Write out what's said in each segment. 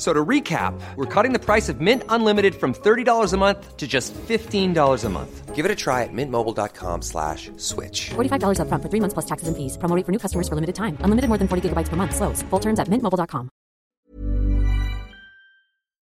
So to recap, we're cutting the price of Mint Unlimited from $30 a month to just $15 a month. Give it a try at mintmobile.com slash switch. $45 upfront for three months plus taxes and fees. Promo rate for new customers for limited time. Unlimited more than 40 gigabytes per month. Slows. Full terms at mintmobile.com.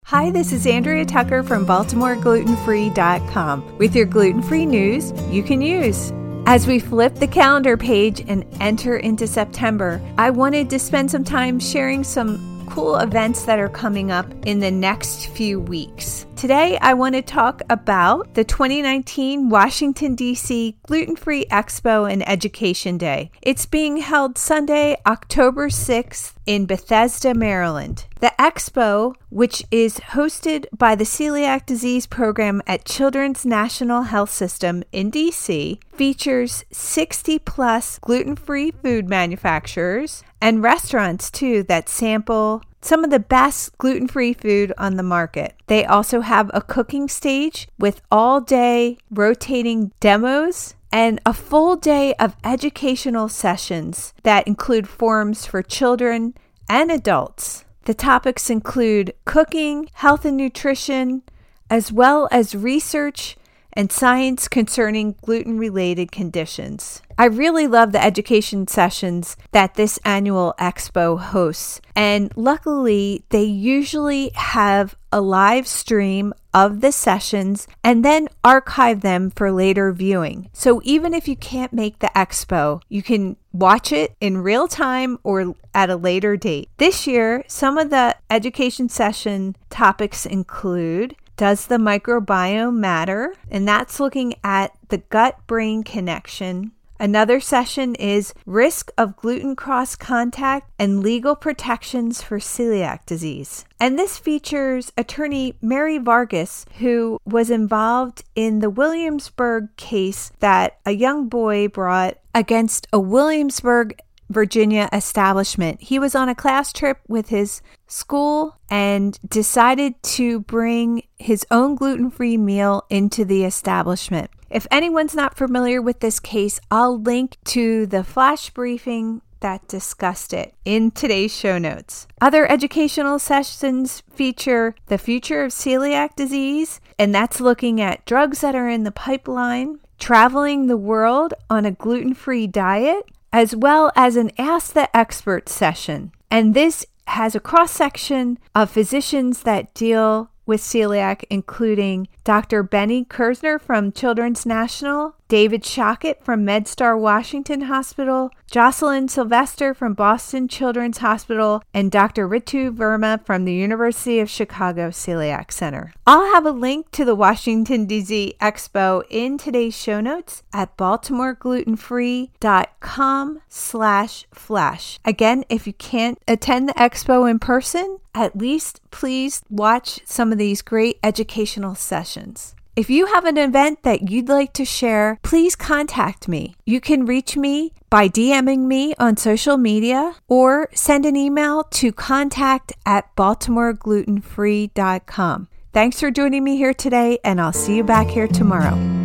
Hi, this is Andrea Tucker from BaltimoreGlutenFree.com with your gluten-free news you can use. As we flip the calendar page and enter into September, I wanted to spend some time sharing some cool events that are coming up in the next few weeks. Today, I want to talk about the 2019 Washington, D.C. Gluten Free Expo and Education Day. It's being held Sunday, October 6th in Bethesda, Maryland. The expo, which is hosted by the Celiac Disease Program at Children's National Health System in DC, features 60 plus gluten free food manufacturers and restaurants too that sample some of the best gluten free food on the market. They also have a cooking stage with all day rotating demos and a full day of educational sessions that include forums for children and adults. The topics include cooking, health and nutrition, as well as research and science concerning gluten related conditions. I really love the education sessions that this annual expo hosts. And luckily, they usually have a live stream of the sessions and then archive them for later viewing. So even if you can't make the expo, you can watch it in real time or at a later date. This year, some of the education session topics include does the microbiome matter? And that's looking at the gut brain connection. Another session is risk of gluten cross contact and legal protections for celiac disease. And this features attorney Mary Vargas, who was involved in the Williamsburg case that a young boy brought against a Williamsburg Virginia establishment. He was on a class trip with his school and decided to bring his own gluten free meal into the establishment. If anyone's not familiar with this case, I'll link to the flash briefing that discussed it in today's show notes. Other educational sessions feature the future of celiac disease, and that's looking at drugs that are in the pipeline, traveling the world on a gluten free diet, as well as an Ask the Expert session. And this has a cross section of physicians that deal with celiac, including Dr. Benny Kerzner from Children's National, David Shockett from MedStar Washington Hospital, Jocelyn Silvester from Boston Children's Hospital, and Dr. Ritu Verma from the University of Chicago Celiac Center. I'll have a link to the Washington, D.C. Expo in today's show notes at baltimoreglutenfree.com slash flash. Again, if you can't attend the expo in person, at least please watch some of these great educational sessions. If you have an event that you'd like to share, please contact me. You can reach me by DMing me on social media or send an email to contact at baltimoreglutenfree.com. Thanks for joining me here today, and I'll see you back here tomorrow.